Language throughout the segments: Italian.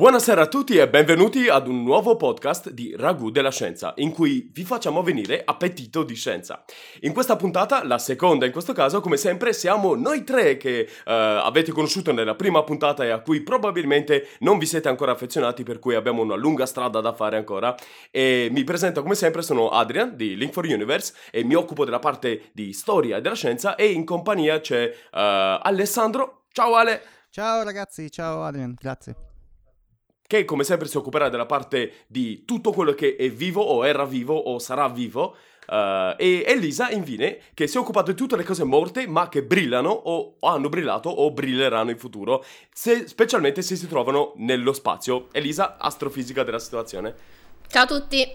Buonasera a tutti e benvenuti ad un nuovo podcast di Ragù della Scienza, in cui vi facciamo venire appetito di scienza. In questa puntata, la seconda in questo caso, come sempre, siamo noi tre che uh, avete conosciuto nella prima puntata e a cui probabilmente non vi siete ancora affezionati, per cui abbiamo una lunga strada da fare ancora. E mi presento come sempre, sono Adrian di Link for Universe e mi occupo della parte di storia della scienza e in compagnia c'è uh, Alessandro. Ciao Ale! Ciao ragazzi, ciao Adrian, grazie che come sempre si occuperà della parte di tutto quello che è vivo o era vivo o sarà vivo. Uh, e Elisa, infine, che si è occupata di tutte le cose morte ma che brillano o hanno brillato o brilleranno in futuro, se, specialmente se si trovano nello spazio. Elisa, astrofisica della situazione. Ciao a tutti!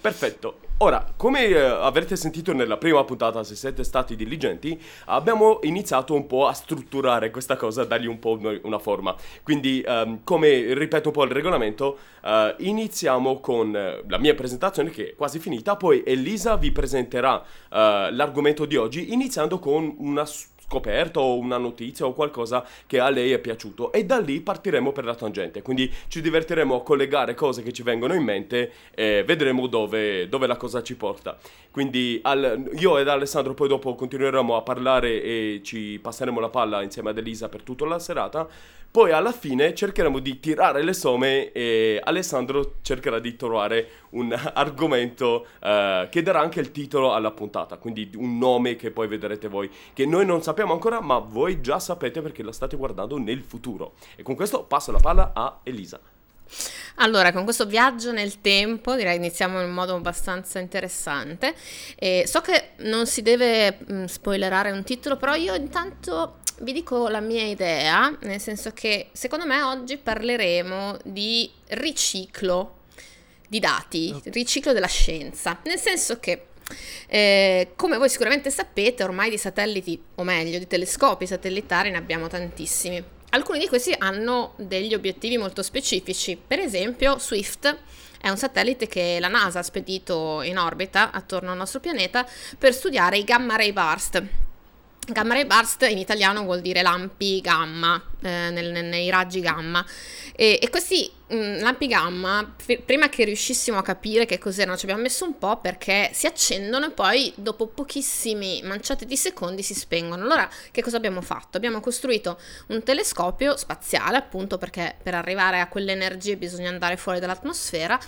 Perfetto. Ora, come eh, avrete sentito nella prima puntata, se siete stati diligenti, abbiamo iniziato un po' a strutturare questa cosa, dargli un po' una forma. Quindi, um, come ripeto un po' il regolamento, uh, iniziamo con uh, la mia presentazione che è quasi finita, poi Elisa vi presenterà uh, l'argomento di oggi, iniziando con una scoperto o una notizia o qualcosa che a lei è piaciuto e da lì partiremo per la tangente. Quindi ci divertiremo a collegare cose che ci vengono in mente e vedremo dove, dove la cosa ci porta. Quindi al, io ed Alessandro poi dopo continueremo a parlare e ci passeremo la palla insieme ad Elisa per tutta la serata. Poi alla fine cercheremo di tirare le somme e Alessandro cercherà di trovare un argomento uh, che darà anche il titolo alla puntata, quindi un nome che poi vedrete voi, che noi non sappiamo ancora, ma voi già sapete perché la state guardando nel futuro. E con questo passo la palla a Elisa. Allora, con questo viaggio nel tempo, direi iniziamo in modo abbastanza interessante. E so che non si deve mh, mm, spoilerare un titolo, però io intanto vi dico la mia idea, nel senso che secondo me oggi parleremo di riciclo di dati, riciclo della scienza, nel senso che eh, come voi sicuramente sapete, ormai di satelliti, o meglio, di telescopi satellitari ne abbiamo tantissimi. Alcuni di questi hanno degli obiettivi molto specifici, per esempio Swift è un satellite che la NASA ha spedito in orbita attorno al nostro pianeta per studiare i gamma ray burst, Gamma ray burst in italiano vuol dire lampi gamma, eh, nel, nei raggi gamma. E, e questi mh, mm, lampi gamma, f- prima che riuscissimo a capire che cos'erano, ci abbiamo messo un po' perché si accendono e poi dopo pochissimi manciate di secondi si spengono. Allora, che cosa abbiamo fatto? Abbiamo costruito un telescopio spaziale, appunto perché per arrivare a quelle energie bisogna andare fuori dall'atmosfera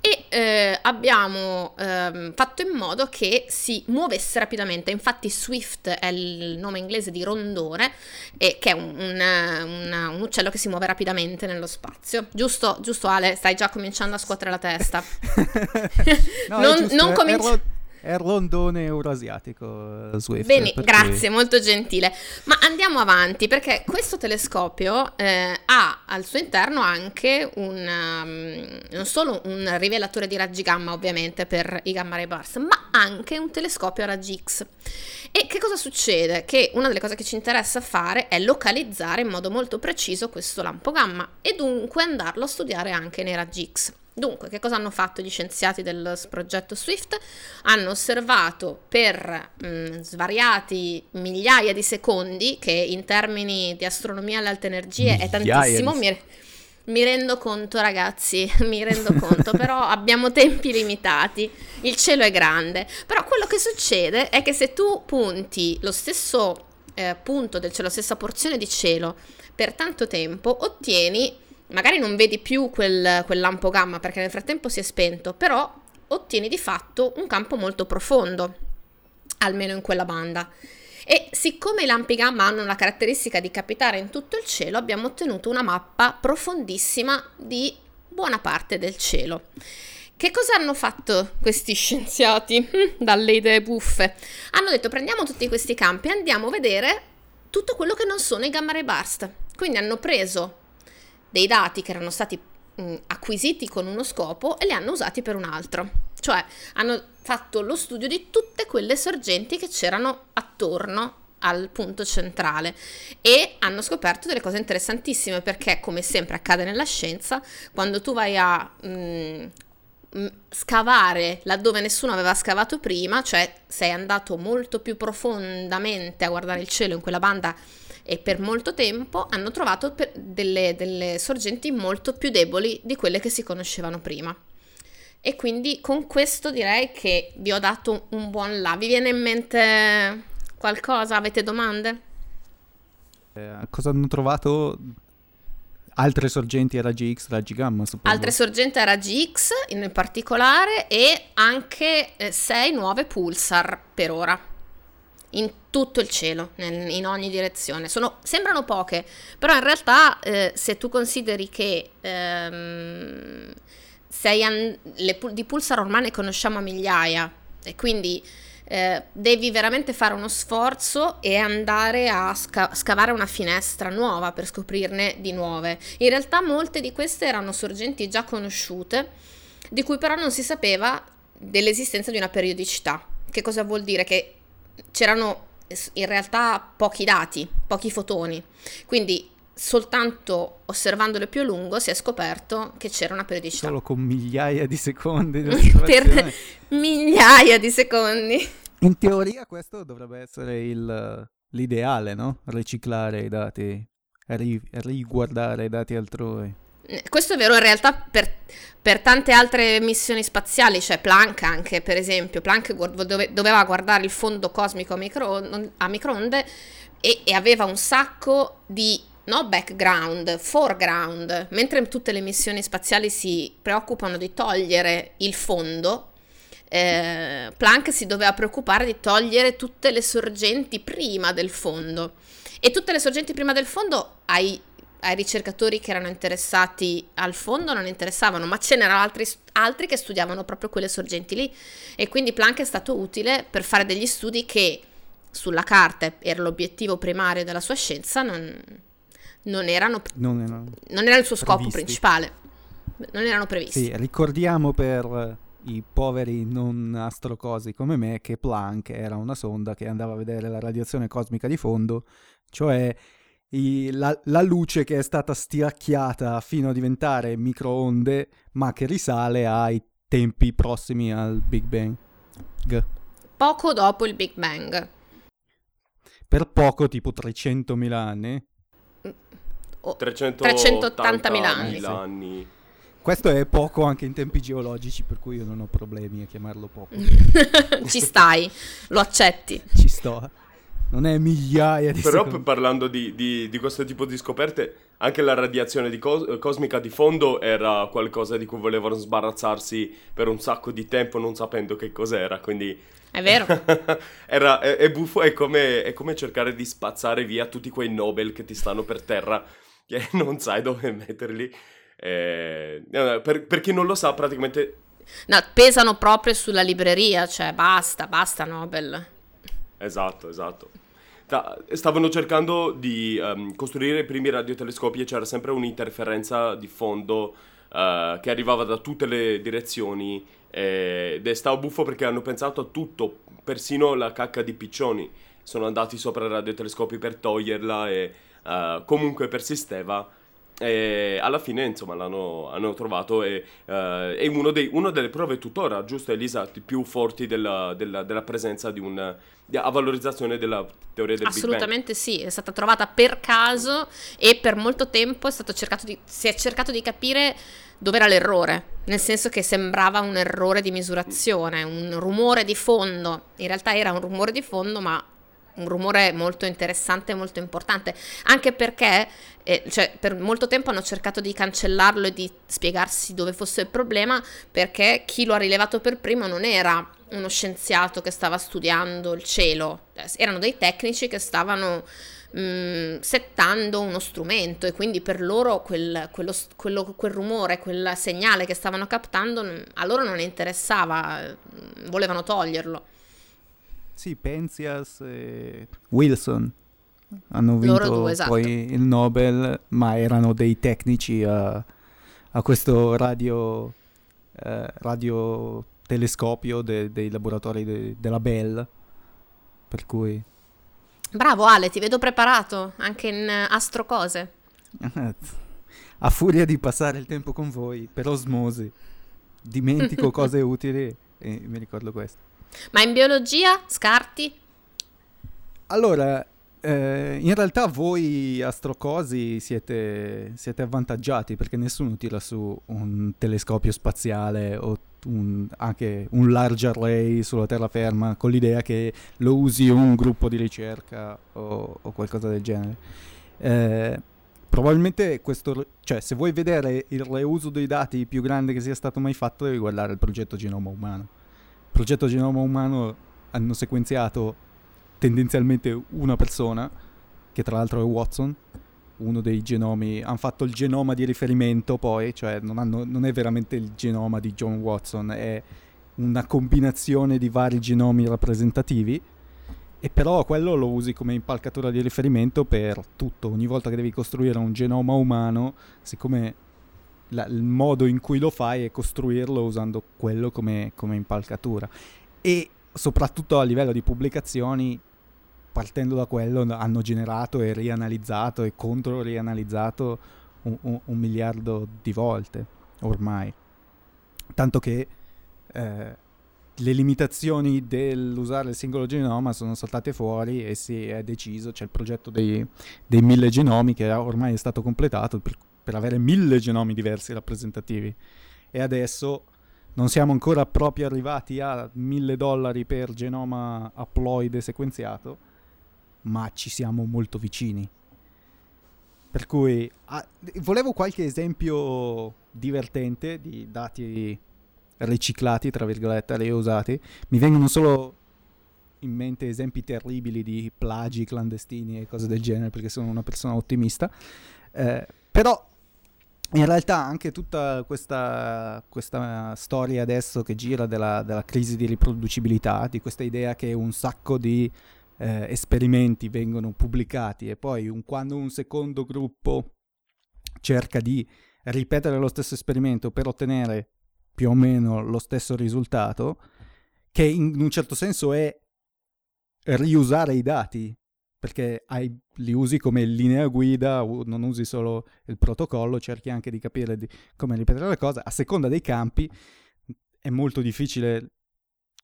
e eh, abbiamo eh, fatto in modo che si muovesse rapidamente. Infatti Swift è il nome inglese di rondone, eh, che è un, un, un, un, uccello che si muove rapidamente nello spazio. Giusto, giusto Ale, stai già cominciando a scuotere la testa. no, non, non cominciare è il rondone euroasiatico uh, Swift. Bene, grazie, cui... molto gentile. Ma andiamo avanti perché questo telescopio eh, ha al suo interno anche un, um, non solo un rivelatore di raggi gamma ovviamente per i gamma ray burst, ma anche un telescopio a raggi X. E che cosa succede? Che una delle cose che ci interessa fare è localizzare in modo molto preciso questo lampo gamma e dunque andarlo a studiare anche nei raggi X. Dunque, che cosa hanno fatto gli scienziati del progetto SWIFT? Hanno osservato per mh, mm, svariati migliaia di secondi, che in termini di astronomia alle alte energie migliaia è tantissimo, di... mi, mi rendo conto ragazzi, mi rendo conto, però abbiamo tempi limitati, il cielo è grande, però quello che succede è che se tu punti lo stesso eh, punto del cielo, la stessa porzione di cielo per tanto tempo, ottieni magari non vedi più quel, quel lampo gamma perché nel frattempo si è spento, però ottieni di fatto un campo molto profondo, almeno in quella banda. E siccome i lampi gamma hanno la caratteristica di capitare in tutto il cielo, abbiamo ottenuto una mappa profondissima di buona parte del cielo. Che cosa hanno fatto questi scienziati dalle idee buffe? Hanno detto prendiamo tutti questi campi e andiamo a vedere tutto quello che non sono i gamma ray burst. Quindi hanno preso dei dati che erano stati mh, acquisiti con uno scopo e li hanno usati per un altro. Cioè hanno fatto lo studio di tutte quelle sorgenti che c'erano attorno al punto centrale e hanno scoperto delle cose interessantissime perché come sempre accade nella scienza quando tu vai a mh, scavare laddove nessuno aveva scavato prima cioè sei andato molto più profondamente a guardare il cielo in quella banda e per molto tempo hanno trovato delle, delle sorgenti molto più deboli di quelle che si conoscevano prima. E quindi con questo direi che vi ho dato un buon là. Vi viene in mente qualcosa? Avete domande? Eh, cosa hanno trovato altre sorgenti a raggi X, raggi gamma? Suppongo. Altre sorgenti a raggi X in particolare e anche eh, sei nuove pulsar per ora. In tutto il cielo, nel, in ogni direzione. Sono, sembrano poche, però in realtà eh, se tu consideri che ehm, an- le, di pulsar ormai ne conosciamo a migliaia e quindi eh, devi veramente fare uno sforzo e andare a sca- scavare una finestra nuova per scoprirne di nuove. In realtà molte di queste erano sorgenti già conosciute, di cui però non si sapeva dell'esistenza di una periodicità. Che cosa vuol dire? Che c'erano in realtà pochi dati, pochi fotoni. Quindi soltanto osservandole più a lungo si è scoperto che c'era una periodicità. Solo con migliaia di secondi. per migliaia di secondi. In teoria questo dovrebbe essere il, l'ideale, no? Riciclare i dati, ri, riguardare i dati altrui. Questo è vero in realtà per, per, tante altre missioni spaziali, cioè Planck anche per esempio, Planck dove, doveva guardare il fondo cosmico a, micro, a microonde e, e aveva un sacco di no background, foreground, mentre tutte le missioni spaziali si preoccupano di togliere il fondo, eh, Planck si doveva preoccupare di togliere tutte le sorgenti prima del fondo. E tutte le sorgenti prima del fondo ai, ai ricercatori che erano interessati al fondo non interessavano, ma ce n'erano altri, altri che studiavano proprio quelle sorgenti lì. E quindi Planck è stato utile per fare degli studi che sulla carta era l'obiettivo primario della sua scienza, non, non erano, non erano, non era il suo scopo previsti. principale. Non erano previsti. Sì, ricordiamo per i poveri non astrocosi come me che Planck era una sonda che andava a vedere la radiazione cosmica di fondo, cioè i, la, la, luce che è stata stiracchiata fino a diventare microonde, ma che risale ai tempi prossimi al Big Bang. G. Poco dopo il Big Bang. Per poco, tipo 300.000 anni. 380.000 anni. anni. Questo è poco anche in tempi geologici, per cui io non ho problemi a chiamarlo poco. Ci stai, lo accetti. Ci sto. Non è migliaia di Però secondi. parlando di, di, di, questo tipo di scoperte, anche la radiazione di cos- cosmica di fondo era qualcosa di cui volevano sbarazzarsi per un sacco di tempo non sapendo che cos'era, quindi... È vero. era, è, è buffo, è come, è come cercare di spazzare via tutti quei Nobel che ti stanno per terra che non sai dove metterli. Eh, per, per, chi non lo sa, praticamente... No, pesano proprio sulla libreria, cioè basta, basta Nobel. Esatto, esatto. Stavano cercando di um, costruire i primi radiotelescopi e c'era sempre un'interferenza di fondo uh, che arrivava da tutte le direzioni ed è stato buffo perché hanno pensato a tutto, persino la cacca di piccioni. Sono andati sopra i radiotelescopi per toglierla e uh, comunque persisteva. E alla fine, insomma, l'hanno hanno trovato e uh, è uno dei, una delle prove tuttora, giusto Elisa, più forti della, della, della presenza di un, a valorizzazione della teoria del Assolutamente sì, è stata trovata per caso e per molto tempo è di, si è cercato di capire dove era l'errore, nel senso che sembrava un errore di misurazione, un rumore di fondo, in realtà era un rumore di fondo ma un rumore molto interessante e molto importante, anche perché eh, cioè, per molto tempo hanno cercato di cancellarlo e di spiegarsi dove fosse il problema, perché chi lo ha rilevato per primo non era uno scienziato che stava studiando il cielo, erano dei tecnici che stavano mh, mm, settando uno strumento e quindi per loro quel, quello, quello, quel rumore, quel segnale che stavano captando a loro non interessava, volevano toglierlo. Sì, Penzias e Wilson hanno vinto due, esatto. poi il Nobel, ma erano dei tecnici a, a questo radio, eh, radiotelescopio de, dei laboratori de, della Bell. Per cui... Bravo Ale, ti vedo preparato anche in astrocose. a furia di passare il tempo con voi, per osmosi, dimentico cose utili e mi ricordo questo. Ma in biologia scarti? Allora, Eh, in realtà voi astrocosi siete, siete, avvantaggiati perché nessuno tira su un telescopio spaziale o un, anche un large array sulla terraferma con l'idea che lo usi un gruppo di ricerca o, o qualcosa del genere. Eh, probabilmente questo, cioè se vuoi vedere il reuso dei dati più grande che sia stato mai fatto devi guardare il progetto Genoma Umano. Progetto Genoma Umano hanno sequenziato tendenzialmente una persona, che tra l'altro è Watson, uno dei genomi, hanno fatto il genoma di riferimento poi, cioè non, hanno, non è veramente il genoma di John Watson, è una combinazione di vari genomi rappresentativi e però quello lo usi come impalcatura di riferimento per tutto. Ogni volta che devi costruire un genoma umano, siccome la, il modo in cui lo fai è costruirlo usando quello come, come impalcatura. E soprattutto a livello di pubblicazioni partendo da quello hanno generato e rianalizzato e contro rianalizzato un, un, un miliardo di volte ormai. Tanto che eh, le limitazioni dell'usare il singolo genoma sono saltate fuori e si è deciso, c'è il progetto dei, dei mille genomi che ormai è stato completato per, per avere mille genomi diversi rappresentativi. E adesso non siamo ancora proprio arrivati a mille dollari per genoma haploide sequenziato, ma ci siamo molto vicini. Per cui ah, volevo qualche esempio divertente di dati riciclati, tra virgolette, riusati. Mi vengono solo in mente esempi terribili di plagi clandestini e cose del genere, perché sono una persona ottimista. Eh, però in realtà anche tutta questa, questa, storia adesso che gira della, della crisi di riproducibilità, di questa idea che un sacco di eh, esperimenti vengono pubblicati e poi un, quando un secondo gruppo cerca di ripetere lo stesso esperimento per ottenere più o meno lo stesso risultato, che in un certo senso è riusare i dati, perché hai, li usi come linea guida, non usi solo il protocollo, cerchi anche di capire di come ripetere le cose, a seconda dei campi è molto difficile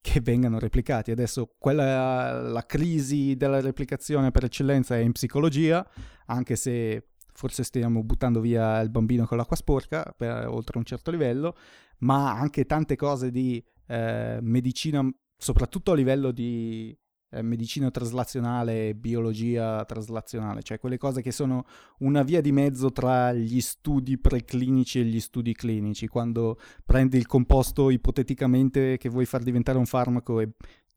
che vengano replicati. Adesso quella, la crisi della replicazione per eccellenza è in psicologia, anche se forse stiamo buttando via il bambino con l'acqua sporca per, oltre un certo livello, ma anche tante cose di eh, medicina, soprattutto a livello di eh, medicina traslazionale e biologia traslazionale, cioè quelle cose che sono una via di mezzo tra gli studi preclinici e gli studi clinici, quando prendi il composto ipoteticamente che vuoi far diventare un farmaco e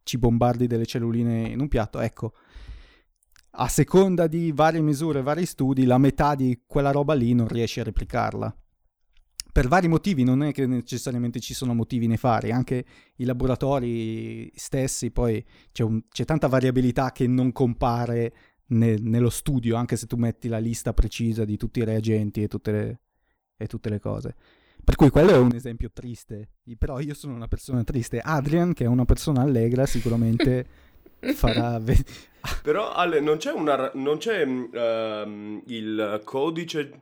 ci bombardi delle celluline in un piatto, ecco, a seconda di varie misure, vari studi, la metà di quella roba lì non riesci a replicarla per vari motivi, non è che necessariamente ci sono motivi nefari, anche i laboratori stessi, poi c'è, un, c'è tanta variabilità che non compare ne, nello studio, anche se tu metti la lista precisa di tutti i reagenti e tutte le, e tutte le cose. Per cui quello è un esempio triste, però io sono una persona triste. Adrian, che è una persona allegra, sicuramente farà... Ve- però Ale, non c'è, una, non c'è uh, il codice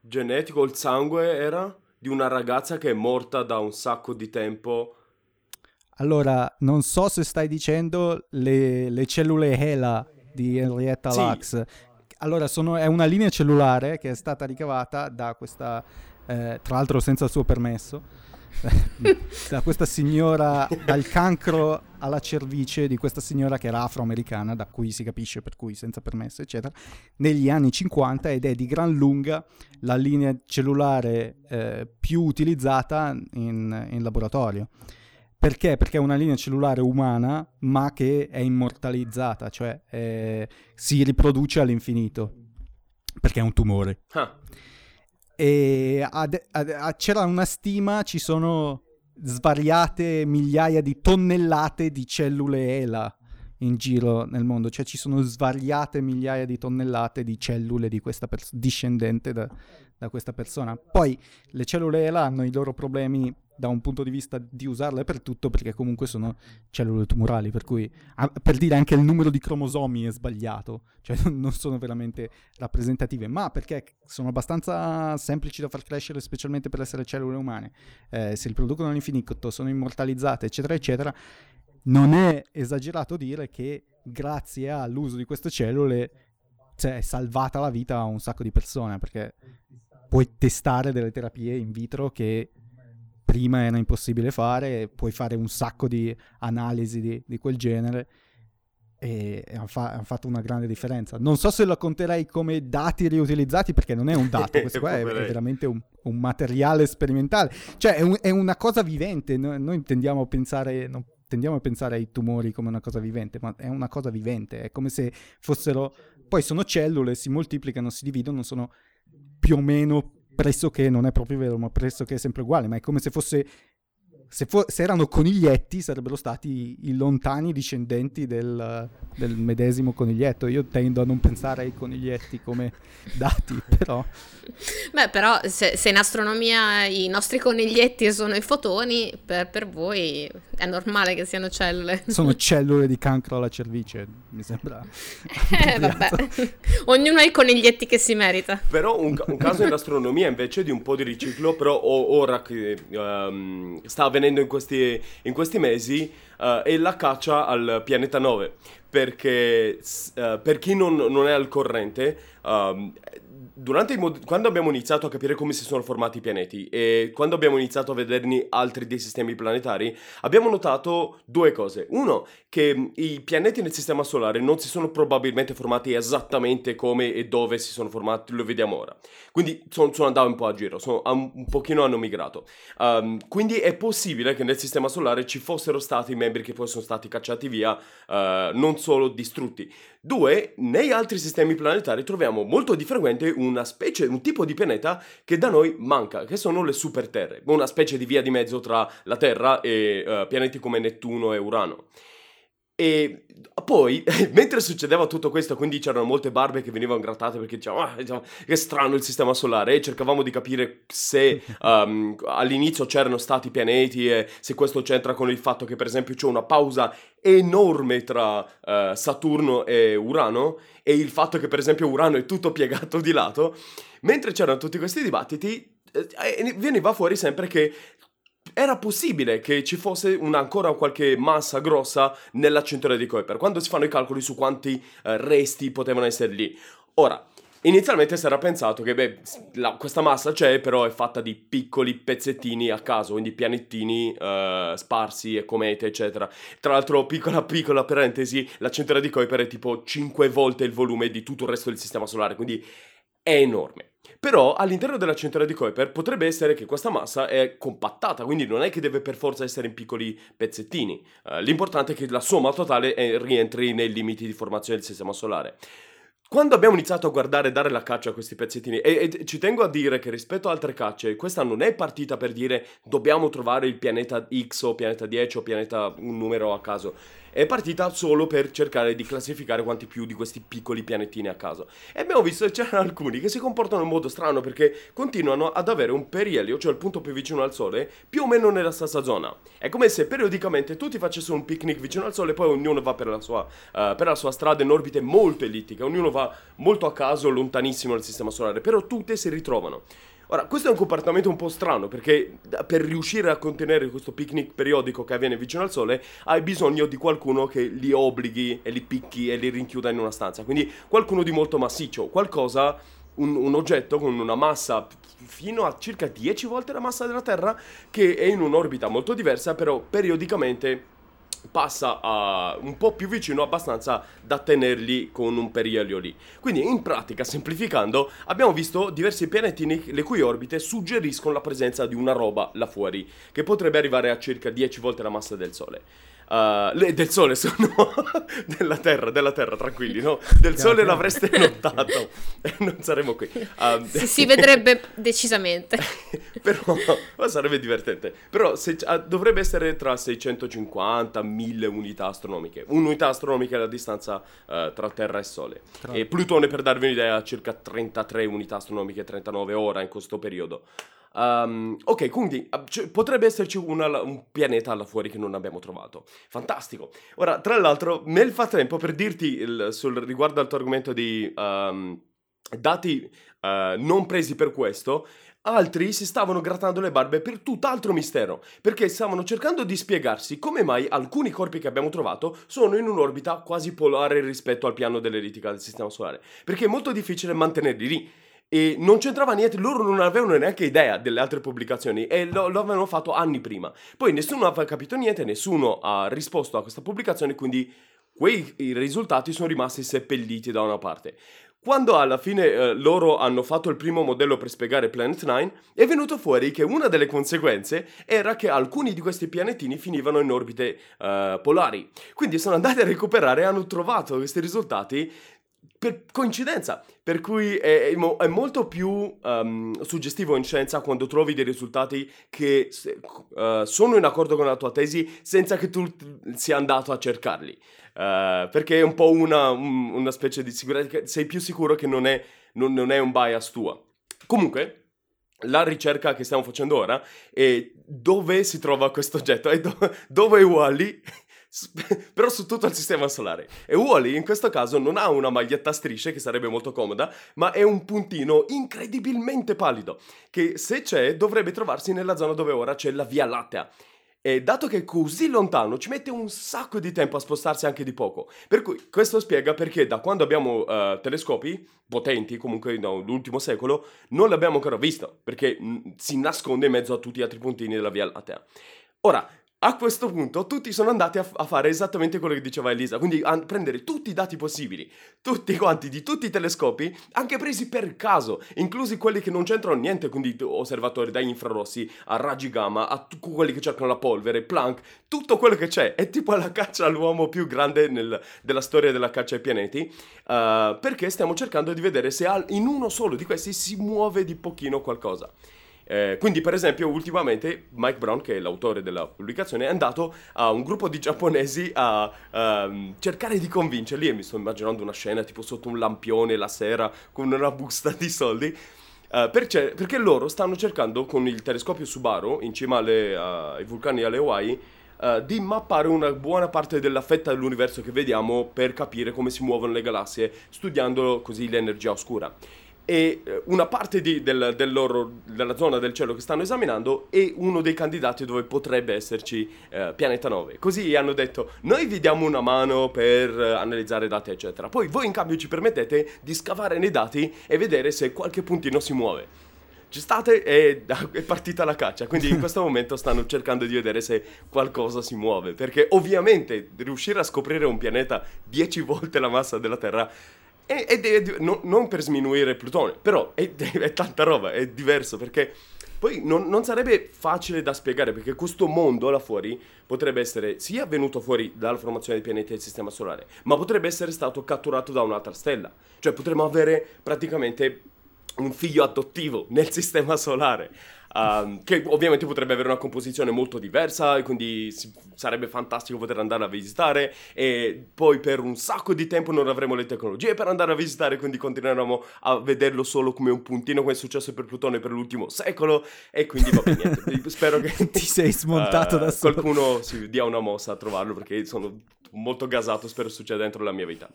genetico, il sangue era? Di una ragazza che è morta da un sacco di tempo. Allora, non so se stai dicendo le, le cellule HeLa di Henrietta sì. Lacks. Allora, sono, è una linea cellulare che è stata ricavata da questa, eh, tra l'altro senza il suo permesso, da questa signora, dal cancro alla cervice di questa signora che era afroamericana, da cui si capisce per cui senza permesso, eccetera, negli anni 50 ed è di gran lunga la linea cellulare eh, più utilizzata in, in laboratorio. Perché? Perché è una linea cellulare umana, ma che è immortalizzata, cioè eh, si riproduce all'infinito, perché è un tumore. Ah. E ad, ad, ad, c'era una stima, ci sono svariate migliaia di tonnellate di cellule ELA in giro nel mondo, cioè ci sono svariate migliaia di tonnellate di cellule di questa pers- discendente da, da, questa persona. Poi le cellule ELA hanno i loro problemi da un punto di vista di usarle per tutto, perché comunque sono cellule tumorali, per cui per dire anche il numero di cromosomi è sbagliato, cioè non sono veramente rappresentative, ma perché sono abbastanza semplici da far crescere, specialmente per essere cellule umane, eh, si riproducono all'infinito, sono immortalizzate, eccetera, eccetera. non è esagerato dire che grazie all'uso di queste cellule cioè, è salvata la vita a un sacco di persone perché puoi testare delle terapie in vitro che prima era impossibile fare, puoi fare un sacco di analisi di, di quel genere e hanno fa- fatto una grande differenza. Non so se lo conterei come dati riutilizzati perché non è un dato, questo qua è, è, veramente un, un, materiale sperimentale, cioè è, un, è una cosa vivente, noi, noi tendiamo, a pensare, non, tendiamo a pensare ai tumori come una cosa vivente, ma è una cosa vivente, è come se fossero, poi sono cellule, si moltiplicano, si dividono, sono più o meno pressoché, non è proprio vero, ma pressoché sempre uguale, ma è come se fosse se, fo- se, erano coniglietti sarebbero stati i lontani discendenti del, del, medesimo coniglietto. Io tendo a non pensare ai coniglietti come dati, però... Beh, però se, se in astronomia i nostri coniglietti sono i fotoni, per, per, voi è normale che siano cellule. Sono cellule di cancro alla cervice, mi sembra. Eh, vabbè. Ognuno ha i coniglietti che si merita. Però un, un caso in astronomia invece di un po' di riciclo, però ora che um, sta avvenendo avvenendo in questi, in questi mesi uh, è la caccia al pianeta 9. Perché uh, per chi non, non, è al corrente, um, mod- quando abbiamo iniziato a capire come si sono formati i pianeti e quando abbiamo iniziato a vederni altri dei sistemi planetari, abbiamo notato due cose. Uno, che i pianeti nel sistema solare non si sono probabilmente formati esattamente come e dove si sono formati, lo vediamo ora. Quindi sono, sono andato un po' a giro, sono, un, un pochino hanno migrato. Um, quindi è possibile che nel sistema solare ci fossero stati membri che poi sono stati cacciati via, uh, non solo distrutti. Due, nei altri sistemi planetari troviamo molto di frequente una specie, un tipo di pianeta che da noi manca, che sono le superterre, una specie di via di mezzo tra la Terra e uh, pianeti come Nettuno e Urano. E poi, mentre succedeva tutto questo, quindi c'erano molte barbe che venivano grattate perché dicevano, ah, diciamo, che strano il sistema solare, e cercavamo di capire se um, all'inizio c'erano stati pianeti e se questo c'entra con il fatto che, per esempio, c'è una pausa enorme tra uh, Saturno e Urano, e il fatto che, per esempio, Urano è tutto piegato di lato. Mentre c'erano tutti questi dibattiti, eh, veniva fuori sempre che era possibile che ci fosse una, ancora qualche massa grossa nella cintura di Kuiper, quando si fanno i calcoli su quanti uh, resti potevano essere lì. Ora, inizialmente si era pensato che beh, la, questa massa c'è, però è fatta di piccoli pezzettini a caso, quindi pianettini uh, sparsi e comete, eccetera. Tra l'altro, piccola piccola parentesi, la cintura di Kuiper è tipo 5 volte il volume di tutto il resto del sistema solare, quindi è enorme. Però all'interno della cintura di Kuiper potrebbe essere che questa massa è compattata, quindi non è che deve per forza essere in piccoli pezzettini. Uh, l'importante è che la somma totale è, rientri nei limiti di formazione del sistema solare. Quando abbiamo iniziato a guardare e dare la caccia a questi pezzettini, e, e, ci tengo a dire che rispetto a altre cacce, questa non è partita per dire dobbiamo trovare il pianeta X o pianeta 10 o pianeta un numero a caso è partita solo per cercare di classificare quanti più di questi piccoli pianettini a caso. E abbiamo visto che c'erano alcuni che si comportano in modo strano perché continuano ad avere un perielio, cioè il punto più vicino al Sole, più o meno nella stessa zona. È come se periodicamente tutti facessero un picnic vicino al Sole e poi ognuno va per la sua, uh, per la sua strada in orbite molto ellittiche, ognuno va molto a caso, lontanissimo dal sistema solare, però tutte si ritrovano. Ora, questo è un comportamento un po' strano perché per riuscire a contenere questo picnic periodico che avviene vicino al sole hai bisogno di qualcuno che li obblighi e li picchi e li rinchiuda in una stanza. Quindi qualcuno di molto massiccio, qualcosa, un, un oggetto con una massa fino a circa 10 volte la massa della Terra che è in un'orbita molto diversa però periodicamente passa a un po' più vicino abbastanza da tenerli con un perielio lì. Quindi in pratica, semplificando, abbiamo visto diversi pianeti le cui orbite suggeriscono la presenza di una roba là fuori, che potrebbe arrivare a circa 10 volte la massa del Sole. Uh, le, del sole sono della terra, della terra, tranquilli, no? Del sole l'avreste notato non saremo qui. Uh, si, si, vedrebbe decisamente. però sarebbe divertente. Però se, uh, dovrebbe essere tra 650 e 1000 unità astronomiche. Un'unità astronomica è la distanza tra Terra e Sole. Tra... E Plutone, per darvi un'idea, ha circa 33 unità astronomiche, 39 ora in questo periodo. Um, ok, quindi cioè, potrebbe esserci una, un pianeta là fuori che non abbiamo trovato. Fantastico. Ora, tra l'altro, nel frattempo, per dirti il, sul, riguardo al tuo argomento di... Um, dati uh, non presi per questo, altri si stavano grattando le barbe per tutt'altro mistero, perché stavano cercando di spiegarsi come mai alcuni corpi che abbiamo trovato sono in un'orbita quasi polare rispetto al piano dell'elitica del Sistema Solare, perché è molto difficile mantenerli lì. E non c'entrava niente, loro non avevano neanche idea delle altre pubblicazioni e lo, lo avevano fatto anni prima. Poi nessuno aveva capito niente, nessuno ha risposto a questa pubblicazione, quindi quei risultati sono rimasti seppelliti da una parte. Quando alla fine eh, loro hanno fatto il primo modello per spiegare Planet 9, è venuto fuori che una delle conseguenze era che alcuni di questi pianetini finivano in orbite eh, polari. Quindi sono andati a recuperare e hanno trovato questi risultati per coincidenza, per cui è, è molto più um, suggestivo in scienza quando trovi dei risultati che uh, sono in accordo con la tua tesi senza che tu sia andato a cercarli. Uh, perché è un po' una, un, una specie di sicurezza, sei più sicuro che non è, non, non è un bias tua. Comunque, la ricerca che stiamo facendo ora è dove si trova questo oggetto e do- dove è Wally però su tutto il sistema solare. E Wally in questo caso non ha una maglietta a strisce, che sarebbe molto comoda, ma è un puntino incredibilmente pallido, che se c'è dovrebbe trovarsi nella zona dove ora c'è la Via Lattea. E dato che è così lontano, ci mette un sacco di tempo a spostarsi anche di poco. Per cui questo spiega perché da quando abbiamo uh, telescopi potenti, comunque nell'ultimo secolo, non l'abbiamo ancora visto, perché mh, si nasconde in mezzo a tutti gli altri puntini della Via Lattea. Ora, a questo punto tutti sono andati a, f- a, fare esattamente quello che diceva Elisa, quindi a prendere tutti i dati possibili, tutti quanti, di tutti i telescopi, anche presi per caso, inclusi quelli che non c'entrano niente, quindi osservatori da infrarossi a raggi gamma, a t- quelli che cercano la polvere, Planck, tutto quello che c'è, è tipo la caccia all'uomo più grande nel, della storia della caccia ai pianeti, uh, perché stiamo cercando di vedere se al- in uno solo di questi si muove di pochino qualcosa. Eh, quindi, per esempio, ultimamente Mike Brown, che è l'autore della pubblicazione, è andato a un gruppo di giapponesi a um, cercare di convincerli. E mi sto immaginando una scena tipo sotto un lampione la sera con una busta di soldi. Uh, perché, perché, loro stanno cercando con il telescopio Subaru in cima alle, uh, ai vulcani alle Hawaii uh, di mappare una buona parte della fetta dell'universo che vediamo per capire come si muovono le galassie, studiando così l'energia oscura e eh, una parte di, del, del loro, della zona del cielo che stanno esaminando è uno dei candidati dove potrebbe esserci eh, pianeta 9. Così hanno detto, noi vi diamo una mano per eh, analizzare dati, eccetera. Poi voi in cambio ci permettete di scavare nei dati e vedere se qualche puntino si muove. Ci state e è partita la caccia, quindi in questo momento stanno cercando di vedere se qualcosa si muove, perché ovviamente riuscire a scoprire un pianeta 10 volte la massa della Terra ed è, no, non per sminuire Plutone, però è, è, tanta roba, è diverso perché poi non, non, sarebbe facile da spiegare perché questo mondo là fuori potrebbe essere sia venuto fuori dalla formazione dei pianeti del Sistema Solare, ma potrebbe essere stato catturato da un'altra stella. Cioè potremmo avere praticamente un figlio adottivo nel Sistema Solare. Um, che ovviamente potrebbe avere una composizione molto diversa, quindi si, sarebbe fantastico poter andare a visitare e poi per un sacco di tempo non avremo le tecnologie per andare a visitare, quindi continueremo a vederlo solo come un puntino come è successo per Plutone per l'ultimo secolo e quindi va bene. Spero che ti sei smontato uh, da solo. Qualcuno si dia una mossa a trovarlo perché sono molto gasato, spero succeda dentro la mia vita.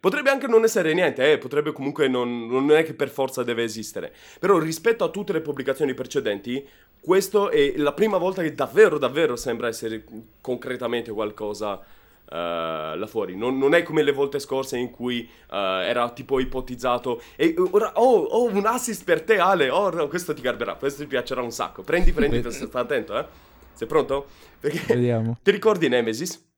Potrebbe anche non essere niente, eh, potrebbe comunque non, non è che per forza deve esistere. Però rispetto a tutte le pubblicazioni precedenti, questo è la prima volta che davvero, davvero sembra essere concretamente qualcosa uh, là fuori. Non, non, è come le volte scorse in cui uh, era tipo ipotizzato. E ora ho oh, oh, un assist per te, Ale. Oh, no, questo ti garberà, questo ti piacerà un sacco. Prendi, prendi, stai attento, eh. Sei pronto? Perché Vediamo. Ti ricordi Nemesis?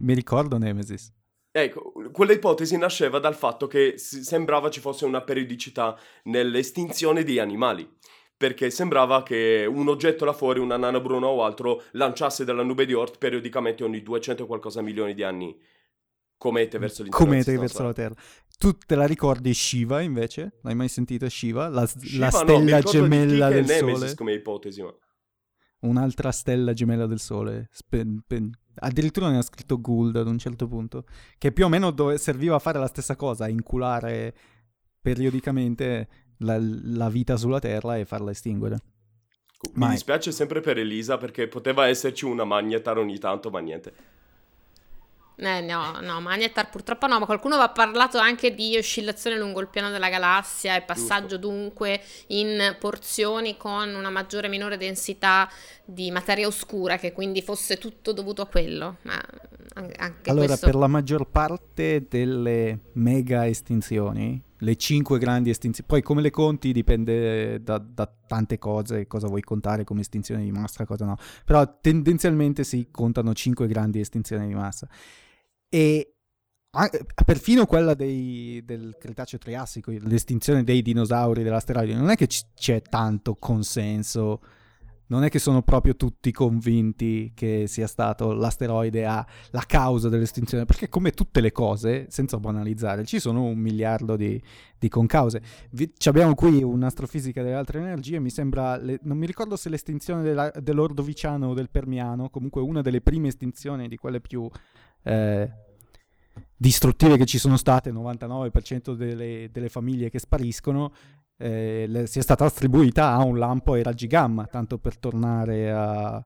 Mi ricordo Nemesis. Ecco, quella ipotesi nasceva dal fatto che sembrava ci fosse una periodicità nell'estinzione di animali. Perché sembrava che un oggetto là fuori, una nana bruna o altro, lanciasse dalla nube di Oort periodicamente ogni 200 qualcosa milioni di anni comete verso l'interno comete verso la Terra. Tu te la ricordi Shiva invece? L'hai mai sentito Shiva? La, Shiva, la stella no, gemella del Sole? come ipotesi, ma un'altra stella gemella del Sole. Spe- pe- addirittura ne ha scritto Gould ad un certo punto, che più o meno dove serviva a fare la stessa cosa, inculare periodicamente la, la vita sulla Terra e farla estinguere. Mi ma dispiace sempre per Elisa perché poteva esserci una magnetara ogni tanto, ma niente. Eh, no, no, Magnetar purtroppo no, ma qualcuno aveva parlato anche di oscillazione lungo il piano della galassia e passaggio Giusto. dunque in porzioni con una maggiore e minore densità di materia oscura, che quindi fosse tutto dovuto a quello. Ma anche allora, questo... per la maggior parte delle mega estinzioni, le cinque grandi estinzioni, poi come le conti dipende da, da tante cose, cosa vuoi contare come estinzione di massa, cosa no, però tendenzialmente si contano cinque grandi estinzioni di massa. E perfino quella dei, del Cretaceo Triassico, l'estinzione dei dinosauri dell'asteroide, non è che c- c'è tanto consenso, non è che sono proprio tutti convinti che sia stato l'asteroide a la causa dell'estinzione, perché come tutte le cose, senza banalizzare, ci sono un miliardo di, di concause. Vi, abbiamo qui un'astrofisica delle altre energie, mi sembra, le, non mi ricordo se l'estinzione della, dell'Ordoviciano o del Permiano, comunque una delle prime estinzioni di quelle più eh, distruttive che ci sono state, il 99% delle, delle famiglie che spariscono, eh, le, sia stata attribuita a un lampo e raggi gamma, tanto per tornare a,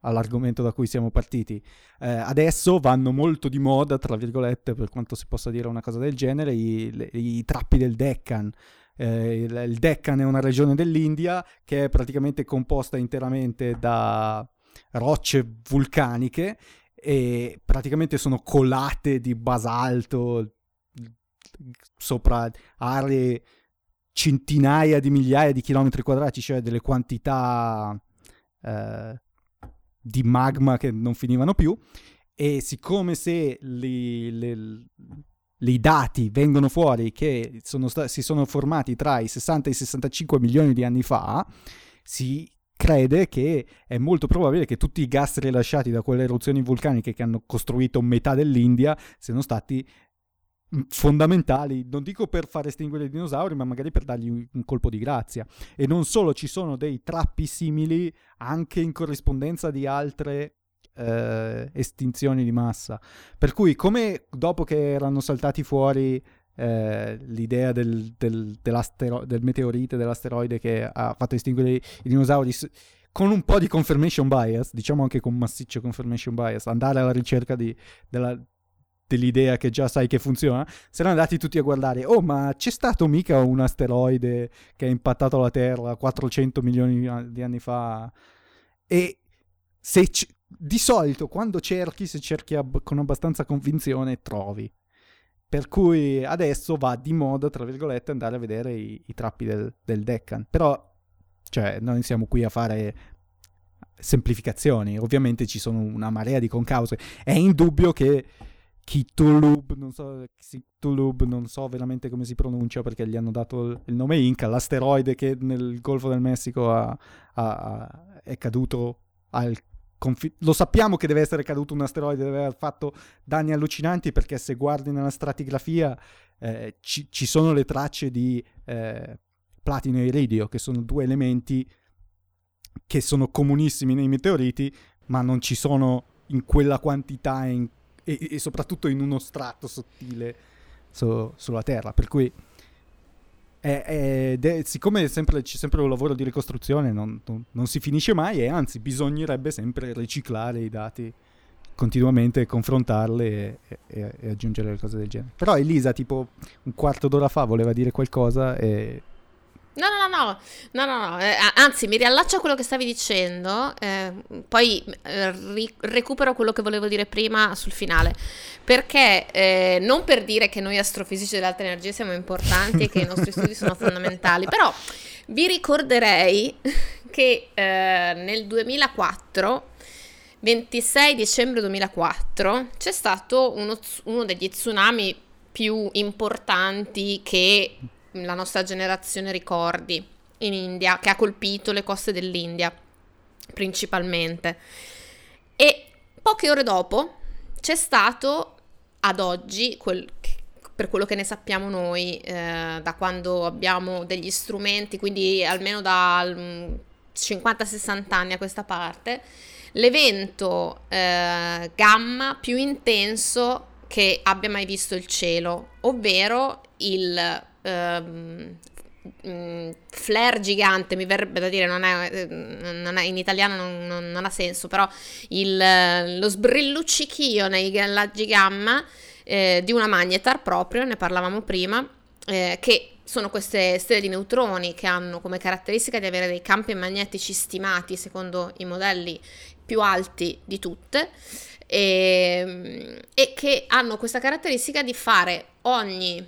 all'argomento da cui siamo partiti. Eh, adesso vanno molto di moda, tra virgolette, per quanto si possa dire una cosa del genere, i, le, i trappi del Deccan. Eh, il, il Deccan è una regione dell'India che è praticamente composta interamente da rocce vulcaniche e praticamente sono colate di basalto sopra aree centinaia di migliaia di chilometri quadrati, cioè delle quantità eh, di magma che non finivano più. E siccome se li, le, i dati vengono fuori che sono sta- si sono formati tra i 60 e i 65 milioni di anni fa, si crede che è molto probabile che tutti i gas rilasciati da quelle eruzioni vulcaniche che hanno costruito metà dell'India siano stati fondamentali, non dico per far estinguere i dinosauri, ma magari per dargli un colpo di grazia. E non solo, ci sono dei trappi simili anche in corrispondenza di altre eh, estinzioni di massa. Per cui, come dopo che erano saltati fuori eh, l'idea del, del, del, meteorite, dell'asteroide che ha fatto estinguere i, i dinosauri con un po' di confirmation bias, diciamo anche con massiccio confirmation bias, andare alla ricerca di, della, dell'idea che già sai che funziona, erano andati tutti a guardare, oh ma c'è stato mica un asteroide che ha impattato la Terra 400 milioni di anni fa e se c- di solito quando cerchi, se cerchi ab- con abbastanza convinzione, trovi. Per cui adesso va di moda, tra virgolette, andare a vedere i, i trappi del, del Deccan. Però, cioè, noi siamo qui a fare semplificazioni. Ovviamente ci sono una marea di concause. È indubbio che Kitulub, non so, Kitulub, non so veramente come si pronuncia perché gli hanno dato il nome Inca, l'asteroide che nel Golfo del Messico ha, ha, è caduto al Confi- lo sappiamo che deve essere caduto un asteroide, deve aver fatto danni allucinanti perché se guardi nella stratigrafia eh, ci, ci, sono le tracce di eh, platino e iridio, che sono due elementi che sono comunissimi nei meteoriti, ma non ci sono in quella quantità e, in, e, e soprattutto in uno strato sottile su, sulla Terra. Per cui è, è, de, siccome sempre, c'è sempre un lavoro di ricostruzione, non, non, non, si finisce mai e anzi bisognerebbe sempre riciclare i dati continuamente, confrontarli e, e, e aggiungere cose del genere. Però Elisa, tipo un quarto d'ora fa, voleva dire qualcosa e No, no, no, no, no, no, eh, anzi mi riallaccio a quello che stavi dicendo, eh, poi eh, ri- recupero quello che volevo dire prima sul finale, perché eh, non per dire che noi astrofisici delle altre energie siamo importanti e che i nostri studi sono fondamentali, però vi ricorderei che eh, nel 2004 26 dicembre 2004 c'è stato uno, uno degli tsunami più importanti che la nostra generazione ricordi in India, che ha colpito le coste dell'India principalmente. E poche ore dopo c'è stato ad oggi, quel, per quello che ne sappiamo noi, eh, da quando abbiamo degli strumenti, quindi almeno da 50-60 anni a questa parte, l'evento eh, gamma più intenso che abbia mai visto il cielo, ovvero il ehm, mh, flare gigante, mi verrebbe da dire, non è, non è in italiano non, non, non, ha senso, però il, lo sbrilluccichio nei raggi gamma eh, di una magnetar proprio, ne parlavamo prima, eh, che sono queste stelle di neutroni che hanno come caratteristica di avere dei campi magnetici stimati secondo i modelli più alti di tutte e, e che hanno questa caratteristica di fare ogni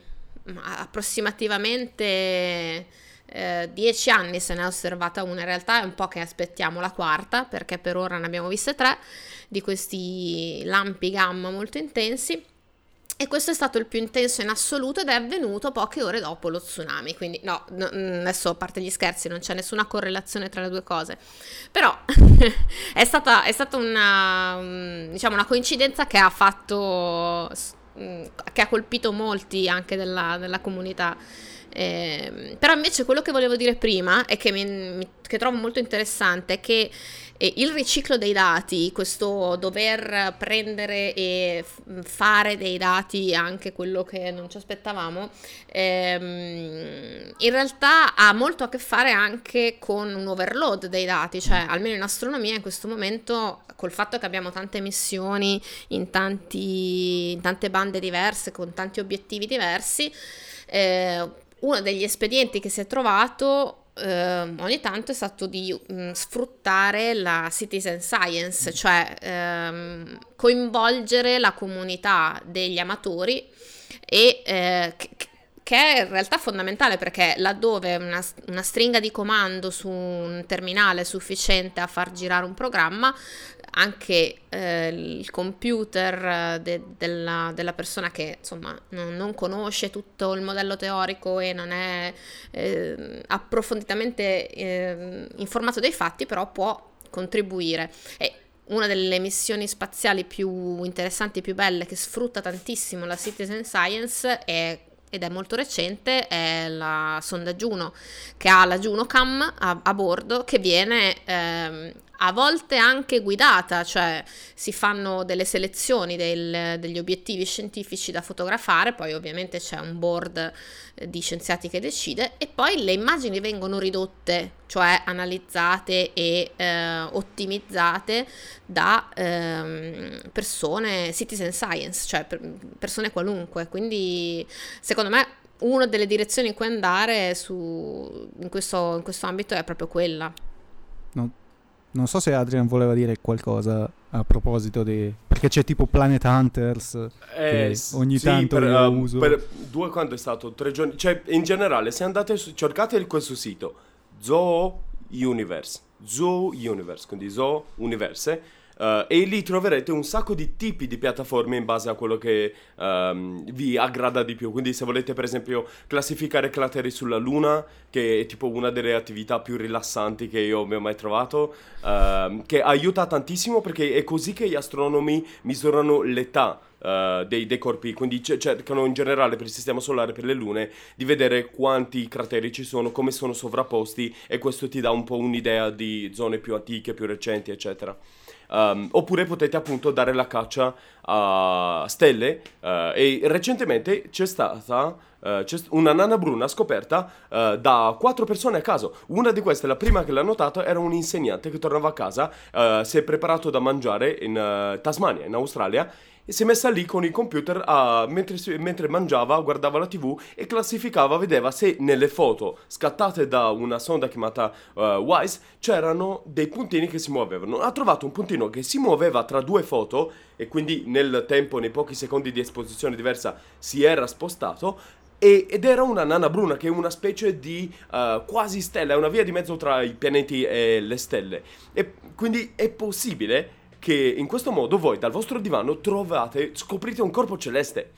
approssimativamente eh, dieci anni se ne è osservata una, in realtà è un po' che aspettiamo la quarta perché per ora ne abbiamo viste tre di questi lampi gamma molto intensi e questo è stato il più intenso in assoluto ed è avvenuto poche ore dopo lo tsunami. Quindi, no, no adesso a parte gli scherzi, non c'è nessuna correlazione tra le due cose. Però è stata, è stata una, diciamo, una coincidenza che ha fatto. Che ha colpito molti anche della, della comunità. Eh, però invece quello che volevo dire prima e che, che trovo molto interessante è che e il riciclo dei dati, questo dover prendere e fare dei dati anche quello che non ci aspettavamo, ehm, in realtà ha molto a che fare anche con un overload dei dati, cioè almeno in astronomia in questo momento col fatto che abbiamo tante missioni in, tanti, in tante bande diverse, con tanti obiettivi diversi, eh, uno degli espedienti che si è trovato Uh, ogni tanto è stato di um, sfruttare la citizen science, cioè um, coinvolgere la comunità degli amatori e uh, che, che è in realtà fondamentale perché laddove una, una, stringa di comando su un terminale è sufficiente a far girare un programma, anche eh, il computer de, della, della, persona che insomma non, non, conosce tutto il modello teorico e non è eh, approfonditamente eh, informato dei fatti, però può contribuire. E una delle missioni spaziali più interessanti e più belle che sfrutta tantissimo la citizen science è ed è molto recente, è la sonda Juno, che ha la JunoCam a, a bordo, che viene ehm, a volte anche guidata, cioè si fanno delle selezioni del, degli obiettivi scientifici da fotografare, poi ovviamente c'è un board eh, di scienziati che decide e poi le immagini vengono ridotte, cioè analizzate e eh, ottimizzate da eh, persone, citizen science, cioè per persone qualunque, quindi secondo me una delle direzioni in cui andare su, in, questo, in questo ambito è proprio quella. No, non so se Adrian voleva dire qualcosa a proposito di... perché c'è tipo Planet Hunters eh, ogni sì, tanto per, uh, uso. Per due quanto è stato? Tre giorni? Cioè, in generale, se andate su... cercate questo sito, Zoo Universe, Zoo Universe, quindi Zoo Universe, Uh, e lì troverete un sacco di tipi di piattaforme in base a quello che um, vi aggrada di più. Quindi se volete per esempio classificare crateri sulla Luna, che è tipo una delle attività più rilassanti che io abbia mai trovato, uh, che aiuta tantissimo perché è così che gli astronomi misurano l'età. Uh, dei, dei, corpi, quindi c- cercano in generale per il sistema solare, per le lune, di vedere quanti crateri ci sono, come sono sovrapposti e questo ti dà un po' un'idea di zone più antiche, più recenti, eccetera. Um, oppure potete appunto dare la caccia a stelle uh, e recentemente c'è stata uh, c'è una nana bruna scoperta uh, da quattro persone a caso. Una di queste, la prima che l'ha notato, era un insegnante che tornava a casa, si è preparato da mangiare in Tasmania, in Australia e si è messa lì con il computer a, mentre, mentre, mangiava, guardava la tv e classificava, vedeva se nelle foto scattate da una sonda chiamata uh, WISE c'erano dei puntini che si muovevano. Ha trovato un puntino che si muoveva tra due foto e quindi nel tempo, nei pochi secondi di esposizione diversa, si era spostato ed era una nana bruna che è una specie di uh, quasi stella, è una via di mezzo tra i pianeti e le stelle. E quindi è possibile che in questo modo voi dal vostro divano trovate, scoprite un corpo celeste.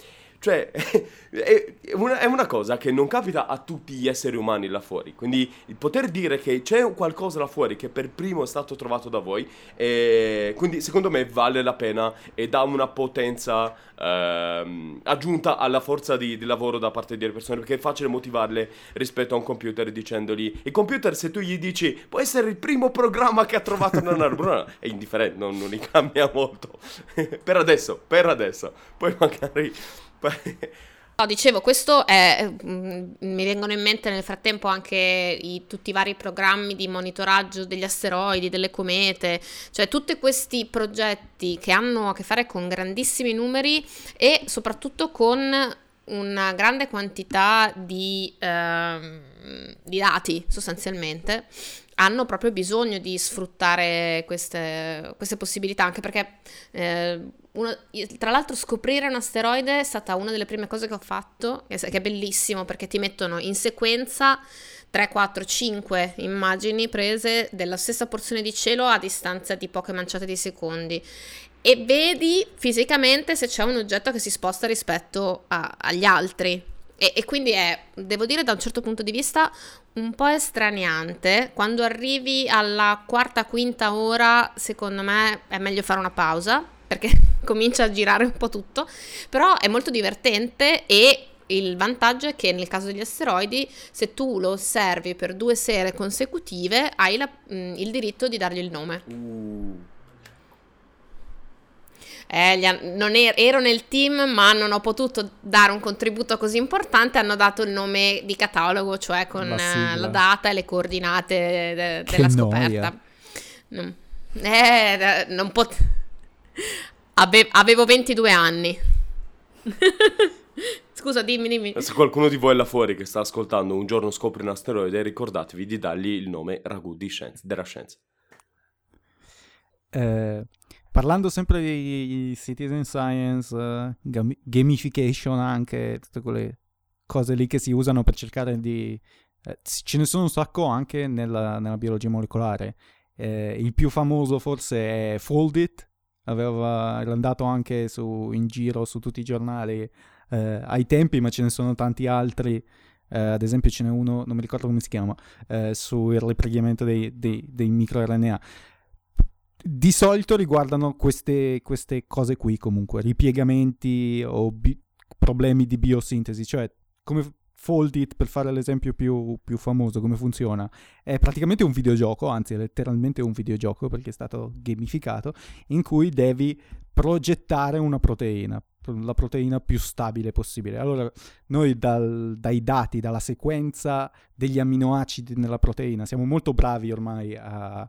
Cioè, è una, è una, cosa che non capita a tutti gli esseri umani là fuori. Quindi il poter dire che c'è qualcosa là fuori che per primo è stato trovato da voi, e quindi secondo me vale la pena e dà una potenza ehm, aggiunta alla forza di, di, lavoro da parte delle persone, perché è facile motivarle rispetto a un computer dicendogli, il computer se tu gli dici può essere il primo programma che ha trovato una narbruna, è indifferente, non, non gli cambia molto. per adesso, per adesso. Poi magari No, dicevo, questo è, mm, mi vengono in mente nel frattempo anche i, tutti i vari programmi di monitoraggio degli asteroidi, delle comete, cioè tutti questi progetti che hanno a che fare con grandissimi numeri e soprattutto con una grande quantità di, eh, di dati sostanzialmente hanno proprio bisogno di sfruttare queste, queste possibilità, anche perché eh, uno, tra l'altro scoprire un asteroide è stata una delle prime cose che ho fatto, che è bellissimo perché ti mettono in sequenza 3, 4, 5 immagini prese della stessa porzione di cielo a distanza di poche manciate di secondi e vedi fisicamente se c'è un oggetto che si sposta rispetto a, agli altri. E, e, quindi è, devo dire, da un certo punto di vista un po' estraniante. Quando arrivi alla quarta, quinta ora, secondo me è meglio fare una pausa perché comincia a girare un po' tutto. Però è molto divertente e il vantaggio è che nel caso degli asteroidi, se tu lo osservi per due sere consecutive, hai la, mh, mm, il diritto di dargli il nome. Uh. Eh, er- ero nel team, ma non ho potuto dare un contributo così importante. Hanno dato il nome di catalogo, cioè con la, la data e le coordinate de- della scoperta. No. Eh, non pot- Ave- avevo 22 anni. Scusa, dimmi, dimmi. Se qualcuno di voi là fuori che sta ascoltando un giorno scopre un asteroide, ricordatevi di dargli il nome Ragù di scienza, della scienza. Eh, Parlando sempre di citizen science, uh, gamification anche, tutte quelle cose lì che si usano per cercare di... Eh, ce ne sono un sacco anche nella, nella biologia molecolare. Eh, il più famoso forse è Foldit, aveva, andato anche su, in giro su tutti i giornali eh, ai tempi, ma ce ne sono tanti altri. Uh, ad esempio ce n'è uno, non mi ricordo come si chiama, uh, sul ripiegamento dei, dei, dei microRNA di solito riguardano queste, queste, cose qui comunque, ripiegamenti o bi- problemi di biosintesi, cioè come Foldit per fare l'esempio più, più, famoso, come funziona? È praticamente un videogioco, anzi è letteralmente un videogioco perché è stato gamificato, in cui devi progettare una proteina, la proteina più stabile possibile. Allora, noi dal, dai dati, dalla sequenza degli amminoacidi nella proteina, siamo molto bravi ormai a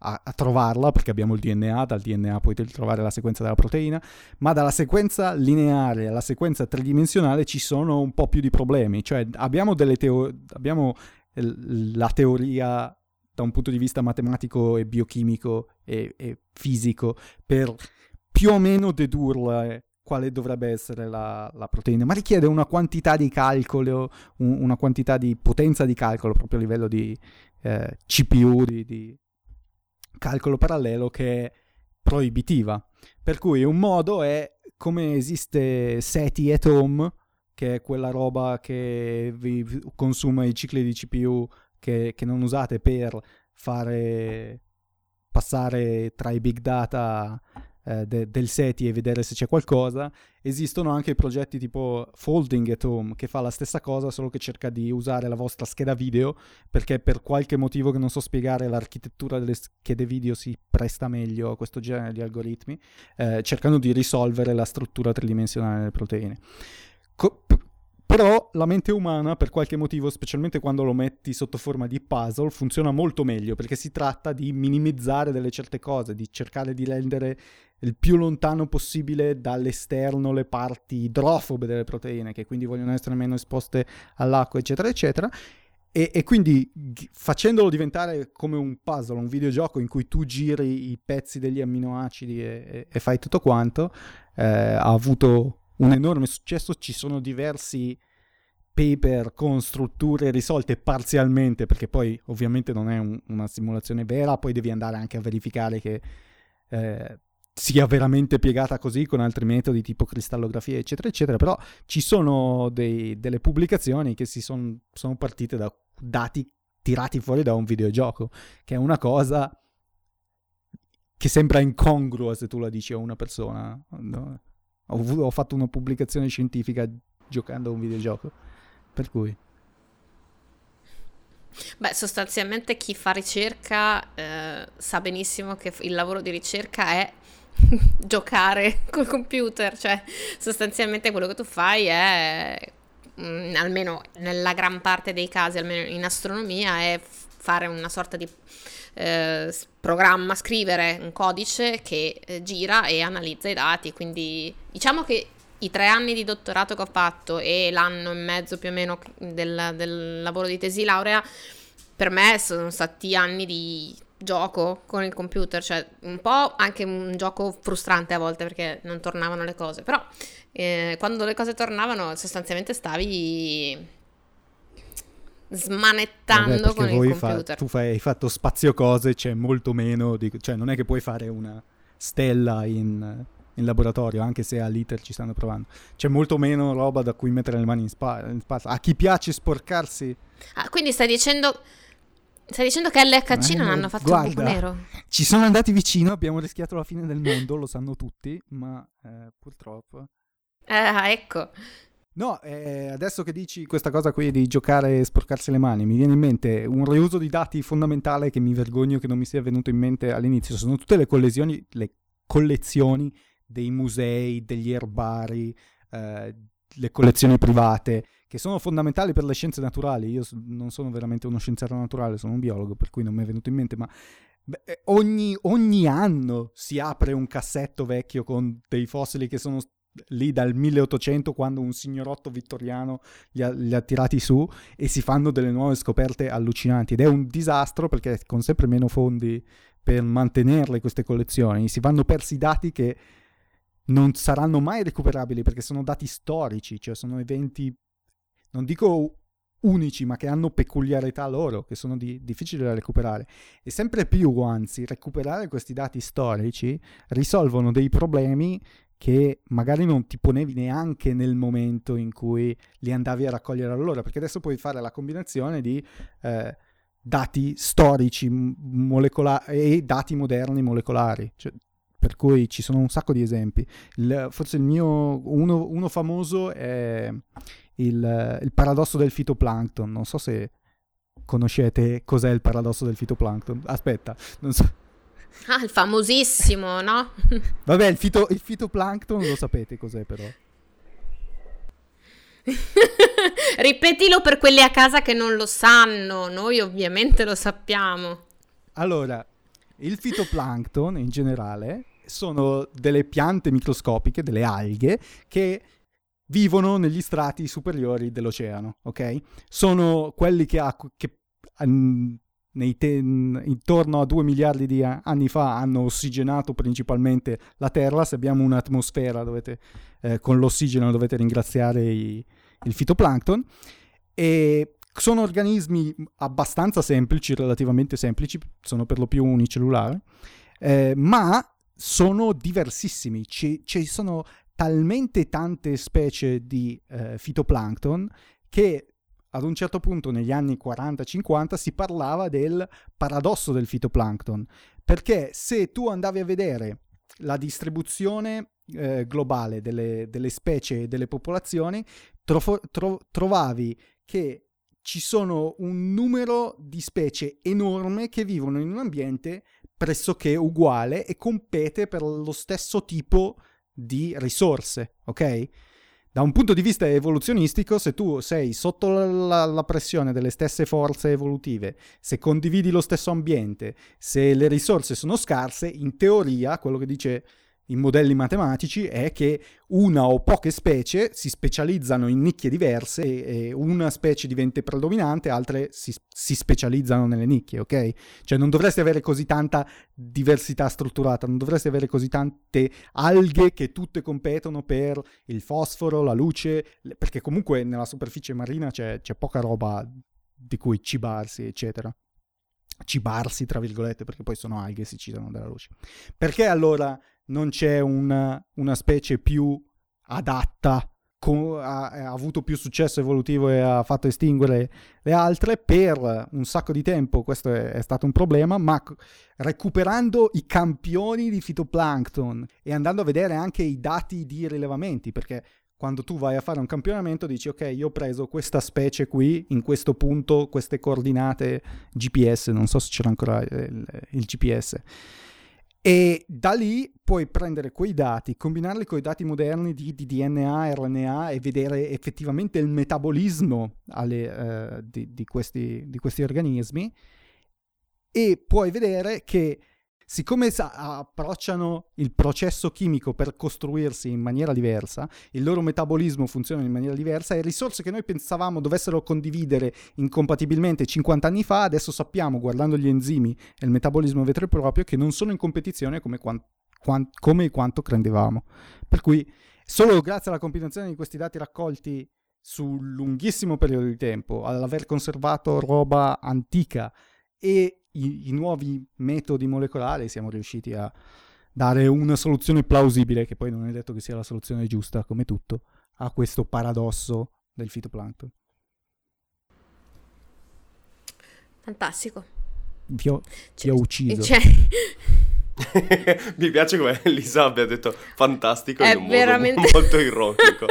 a, a, trovarla, perché abbiamo il DNA, dal DNA puoi trovare la sequenza della proteina, ma dalla sequenza lineare alla sequenza tridimensionale ci sono un po' più di problemi, cioè abbiamo, teo- abbiamo la teoria da un punto di vista matematico e biochimico e, e fisico per più o meno dedurla quale dovrebbe essere la, la, proteina, ma richiede una quantità di calcolo, un, una quantità di potenza di calcolo proprio a livello di eh, CPU, di, di calcolo parallelo che è proibitiva. Per cui un modo è come esiste SETI at home, che è quella roba che vi consuma i cicli di CPU che, che non usate per fare passare tra i big data eh, de- del SETI e vedere se c'è qualcosa. Esistono anche progetti tipo Folding at Home che fa la stessa cosa, solo che cerca di usare la vostra scheda video perché per qualche motivo che non so spiegare l'architettura delle schede video si presta meglio a questo genere di algoritmi, eh, cercando di risolvere la struttura tridimensionale delle proteine. Co- però la mente umana, per qualche motivo, specialmente quando lo metti sotto forma di puzzle, funziona molto meglio perché si tratta di minimizzare delle certe cose, di cercare di rendere il più lontano possibile dall'esterno le parti idrofobe delle proteine, che quindi vogliono essere meno esposte all'acqua, eccetera, eccetera. E, e, quindi facendolo diventare come un puzzle, un videogioco in cui tu giri i pezzi degli amminoacidi e, e, fai tutto quanto, eh, ha avuto un enorme successo, ci sono diversi paper con strutture risolte parzialmente, perché poi ovviamente non è un, una simulazione vera, poi devi andare anche a verificare che eh, sia veramente piegata così con altri metodi tipo cristallografia eccetera eccetera, però ci sono dei, delle pubblicazioni che si son, sono partite da dati tirati fuori da un videogioco, che è una cosa che sembra incongrua se tu la dici a una persona. No? Ho, ho fatto una pubblicazione scientifica giocando a un videogioco. Per cui. Beh, sostanzialmente chi fa ricerca eh, sa benissimo che il lavoro di ricerca è giocare col computer, cioè sostanzialmente quello che tu fai è, mh, mm, almeno nella gran parte dei casi, almeno in astronomia, è fare una sorta di eh, programma, scrivere un codice che eh, gira e analizza i dati, quindi diciamo che i tre anni di dottorato che ho fatto e l'anno e mezzo più o meno del, del lavoro di tesi laurea, per me sono stati anni di gioco con il computer, cioè un po' anche un gioco frustrante a volte perché non tornavano le cose, però eh, quando le cose tornavano sostanzialmente stavi smanettando Vabbè, con il computer. Fa, tu fai, hai fatto spazio cose, c'è molto meno, di, cioè non è che puoi fare una stella in, in, laboratorio, anche se all'ITER ci stanno provando. C'è molto meno roba da cui mettere le mani in, spa, in spazio. A chi piace sporcarsi... Ah, quindi stai dicendo Stai dicendo che LHC eh, non hanno fatto guarda, un buco nero? Ci sono andati vicino, abbiamo rischiato la fine del mondo, lo sanno tutti, ma eh, purtroppo... Ah, ecco. No, eh, adesso che dici questa cosa qui di giocare e sporcarsi le mani, mi viene in mente un riuso di dati fondamentale che mi vergogno che non mi sia venuto in mente all'inizio. Sono tutte le, le collezioni dei musei, degli erbari, eh, le collezioni private che sono fondamentali per le scienze naturali. Io non sono veramente uno scienziato naturale, sono un biologo, per cui non mi è venuto in mente, ma beh, eh, ogni, ogni, anno si apre un cassetto vecchio con dei fossili che sono lì dal 1800 quando un signorotto vittoriano li ha, li ha tirati su e si fanno delle nuove scoperte allucinanti ed è un disastro perché con sempre meno fondi per mantenerle queste collezioni si vanno persi dati che non saranno mai recuperabili perché sono dati storici, cioè sono eventi non dico unici, ma che hanno peculiarità loro, che sono di, difficili da recuperare. E sempre più, anzi, recuperare questi dati storici risolvono dei problemi che magari non ti ponevi neanche nel momento in cui li andavi a raccogliere allora, perché adesso puoi fare la combinazione di eh, dati storici molecolari e dati moderni molecolari. Cioè, per cui ci sono un sacco di esempi. Il, forse il mio, uno, uno famoso è il, il paradosso del fitoplancton. Non so se conoscete cos'è il paradosso del fitoplancton. Aspetta, non so. Ah, il famosissimo, no? Vabbè, il, fito, il fitoplancton lo sapete cos'è però. Ripetilo per quelli a casa che non lo sanno, noi ovviamente lo sappiamo. Allora, il fitoplancton in generale sono delle piante microscopiche, delle alghe, che vivono negli strati superiori dell'oceano, ok? Sono quelli che, ha, che um, ten, intorno a 2 miliardi di anni fa hanno ossigenato principalmente la Terra. Se abbiamo un'atmosfera dovete, eh, con l'ossigeno dovete ringraziare i, il fitoplancton. E sono organismi abbastanza semplici, relativamente semplici, sono per lo più unicellulari, eh, ma sono diversissimi. Ci, ci sono talmente tante specie di eh, fitoplancton che ad un certo punto negli anni 40-50 si parlava del paradosso del fitoplancton, perché se tu andavi a vedere la distribuzione eh, globale delle, delle, specie e delle popolazioni, tro- tro- trovavi che ci sono un numero di specie enorme che vivono in un ambiente pressoché uguale e compete per lo stesso tipo di risorse, ok? Da un punto di vista evoluzionistico, se tu sei sotto la, la, pressione delle stesse forze evolutive, se condividi lo stesso ambiente, se le risorse sono scarse, in teoria, quello che dice in modelli matematici è che una o poche specie si specializzano in nicchie diverse e una specie diventa predominante, altre si, si, specializzano nelle nicchie, ok? Cioè non dovresti avere così tanta diversità strutturata, non dovresti avere così tante alghe che tutte competono per il fosforo, la luce, perché comunque nella superficie marina c'è, c'è poca roba di cui cibarsi, eccetera cibarsi, tra virgolette, perché poi sono alghe e si citano dalla luce. Perché allora non c'è una, una specie più adatta, con, ha, ha, avuto più successo evolutivo e ha fatto estinguere le altre per un sacco di tempo. Questo è, è stato un problema, ma recuperando i campioni di fitoplancton e andando a vedere anche i dati di rilevamenti, perché quando tu vai a fare un campionamento dici ok io ho preso questa specie qui in questo punto queste coordinate GPS non so se c'era ancora il, il GPS E da lì puoi prendere quei dati, combinarli con i dati moderni di, di DNA, RNA e vedere effettivamente il metabolismo alle, uh, di, di, questi, di questi organismi. E puoi vedere che siccome approcciano il processo chimico per costruirsi in maniera diversa, il loro metabolismo funziona in maniera diversa e risorse che noi pensavamo dovessero condividere incompatibilmente 50 anni fa, adesso sappiamo, guardando gli enzimi e il metabolismo vero e proprio, che non sono in competizione come, quant- quant- come quanto credevamo. Per cui solo grazie alla combinazione di questi dati raccolti su un lunghissimo periodo di tempo, all'aver conservato roba antica e i, i nuovi metodi molecolari siamo riusciti a dare una soluzione plausibile, che poi non è detto che sia la soluzione giusta, come tutto, a questo paradosso del fitoplancton. Fantastico. Vi ho, cioè, vi ho ucciso. Cioè... Mi piace come Lisa abbia detto fantastico è in un veramente... modo molto ironico.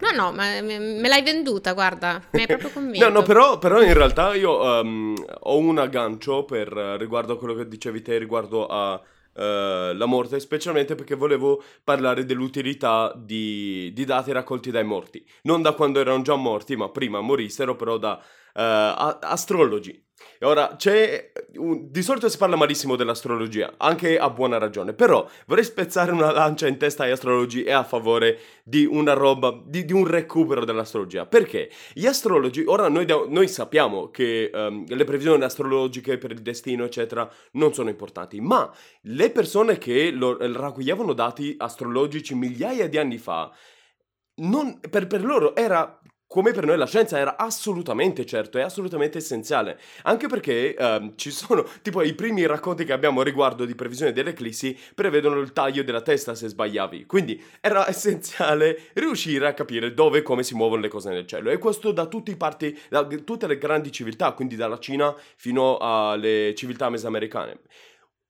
no, no, ma me l'hai venduta, guarda, mi hai proprio convinto. No, no, però, però in realtà io um, ho un aggancio per, riguardo a quello che dicevi te, riguardo a... Uh, la morte, specialmente perché volevo parlare dell'utilità di, di, dati raccolti dai morti. Non da quando erano già morti, ma prima morissero, però da uh, astrologi. Ora c'è. Un, di solito si parla malissimo dell'astrologia, anche a buona ragione. Però vorrei spezzare una lancia in testa agli astrologi e a favore di una roba, di, di un recupero dell'astrologia. Perché gli astrologi, ora noi, noi sappiamo che um, le previsioni astrologiche per il destino, eccetera, non sono importanti. Ma le persone che lo, raccoglievano dati astrologici migliaia di anni fa. Non, per, per loro era come per noi la scienza era assolutamente certo, è assolutamente essenziale, anche perché um, ci sono, tipo i primi racconti che abbiamo riguardo di previsione delle eclissi prevedono il taglio della testa se sbagliavi, quindi era essenziale riuscire a capire dove e come si muovono le cose nel cielo. E questo da, parti, da tutte le grandi civiltà, quindi dalla Cina fino alle civiltà mesoamericane.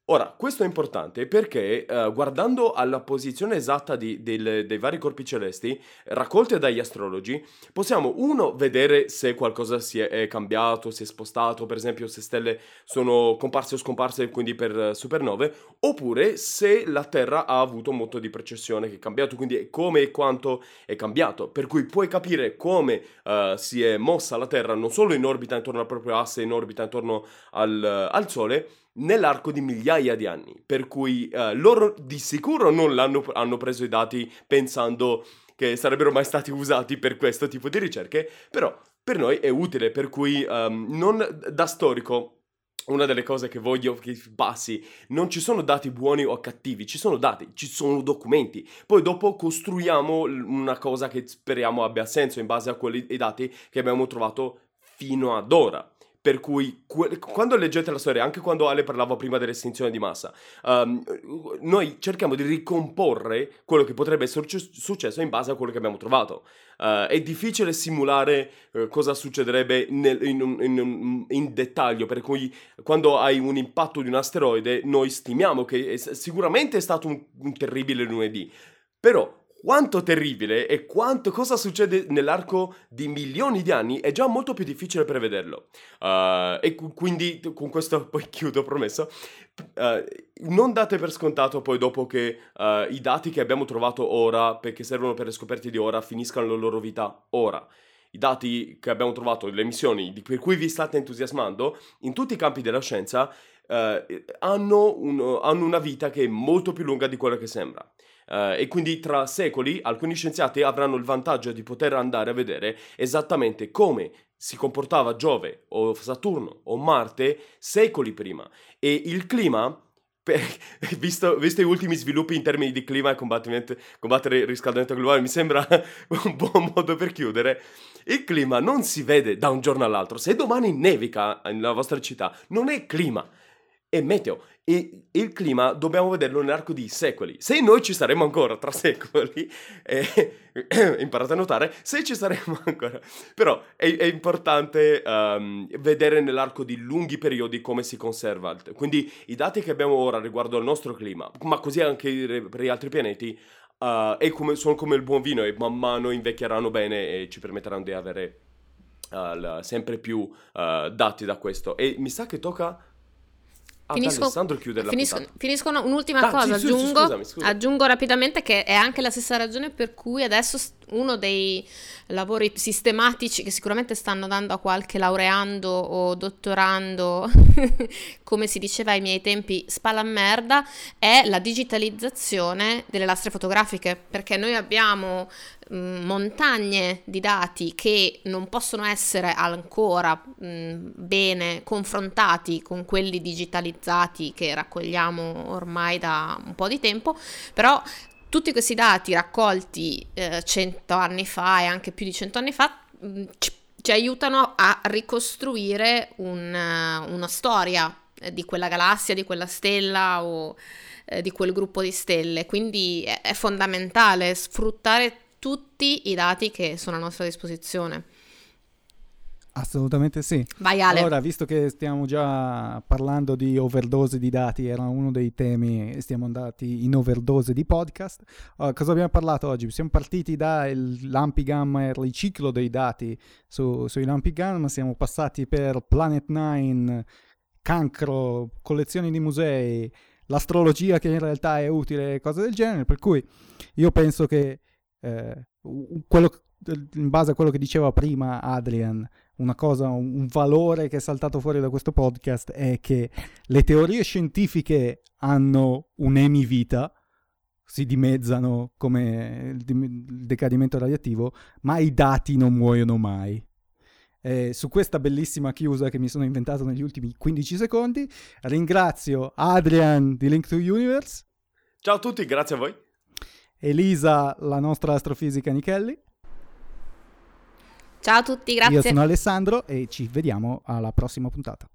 Ora, questo è importante perché uh, guardando alla posizione esatta di, del, dei vari corpi celesti raccolte dagli astrologi, possiamo uno vedere se qualcosa si è, è, cambiato, si è spostato, per esempio se stelle sono comparse o scomparse, quindi per uh, supernove, oppure se la Terra ha avuto un moto di precessione che è cambiato, quindi come e quanto è cambiato. Per cui puoi capire come uh, si è mossa la Terra non solo in orbita intorno al proprio asse, in orbita intorno al, al Sole, nell'arco di migliaia di anni, per cui uh, loro di sicuro non hanno preso i dati pensando che sarebbero mai stati usati per questo tipo di ricerche, però per noi è utile, per cui um, non da storico una delle cose che voglio che passi, non ci sono dati buoni o cattivi, ci sono dati, ci sono documenti. Poi dopo costruiamo una cosa che speriamo abbia senso in base a quei dati che abbiamo trovato fino ad ora. Per cui que- quando leggete la storia, anche quando Ale parlava prima dell'estinzione di massa, um, noi cerchiamo di ricomporre quello che potrebbe essere successo in base a quello che abbiamo trovato. Uh, è difficile simulare uh, cosa succederebbe nel, in, in, in, dettaglio, per cui quando hai un impatto di un asteroide, noi stimiamo che è, sicuramente è stato un, un terribile lunedì. Però quanto terribile e quanto cosa succede nell'arco di milioni di anni è già molto più difficile prevederlo. Uh, e quindi con questo poi chiudo, promesso. Uh, non date per scontato poi dopo che uh, i dati che abbiamo trovato ora, perché servono per le scoperte di ora, finiscano la loro vita ora. I dati che abbiamo trovato, le missioni per cui vi state entusiasmando, in tutti i campi della scienza, hanno, un, hanno una vita che è molto più lunga di quello che sembra. Uh, e quindi tra secoli alcuni scienziati avranno il vantaggio di poter andare a vedere esattamente come si comportava Giove o Saturno o Marte secoli prima. E il clima per, visto, visto, gli ultimi sviluppi in termini di clima e combattere il riscaldamento globale mi sembra un buon modo per chiudere. Il clima non si vede da un giorno all'altro. Se domani nevica nella vostra città non è clima è meteo e il clima dobbiamo vederlo nell'arco di secoli. Se noi ci saremo ancora tra secoli, eh, imparate a notare, se ci saremo ancora, però è, è importante um, vedere nell'arco di lunghi periodi come si conserva. Quindi i dati che abbiamo ora riguardo al nostro clima, ma così anche per gli altri pianeti, uh, come, sono come il buon vino e man mano invecchieranno bene e ci permetteranno di avere uh, sempre più uh, dati da questo. E mi sa che tocca Ah, Finisco- Alessandro chiude la Finisco, puntata. finiscono un'ultima Ah, cosa, sì, sì, sì, aggiungo, scusami, scusami. aggiungo rapidamente che è anche la stessa ragione per cui adesso uno dei lavori sistematici che sicuramente stanno dando a qualche laureando o dottorando, come si diceva ai miei tempi, spalla a merda, è la digitalizzazione delle lastre fotografiche, perché noi abbiamo montagne di dati che non possono essere ancora mh, bene confrontati con quelli digitalizzati che raccogliamo ormai da un po' di tempo, però tutti questi dati raccolti eh, 100 anni fa e anche più di 100 anni fa mh, ci, ci aiutano a ricostruire un, eh, una storia eh, di quella galassia, di quella stella o eh, di quel gruppo di stelle. Quindi è, è fondamentale sfruttare tutti i dati che sono a nostra disposizione. Assolutamente sì. Vai Ale. Allora, visto che stiamo già parlando di overdose di dati, era uno dei temi, stiamo andati in overdose di podcast. Uh, cosa abbiamo parlato oggi? Siamo partiti dall'Ampy Gamma e il ciclo dei dati su, sui Lampy Gamma, siamo passati per Planet 9, cancro, collezioni di musei, l'astrologia che in realtà è utile cose del genere, per cui io penso che eh, quello, in base a quello che diceva prima Adrian, una cosa, un, valore che è saltato fuori da questo podcast è che le teorie scientifiche hanno un'emivita, si dimezzano come il decadimento radioattivo, ma i dati non muoiono mai. Eh, su questa bellissima chiusa che mi sono inventato negli ultimi 15 secondi, ringrazio Adrian di Link to Universe, Ciao a tutti, grazie a voi. Elisa, la nostra astrofisica Nichelli, Ciao a tutti, grazie. io sono Alessandro e ci vediamo alla prossima puntata.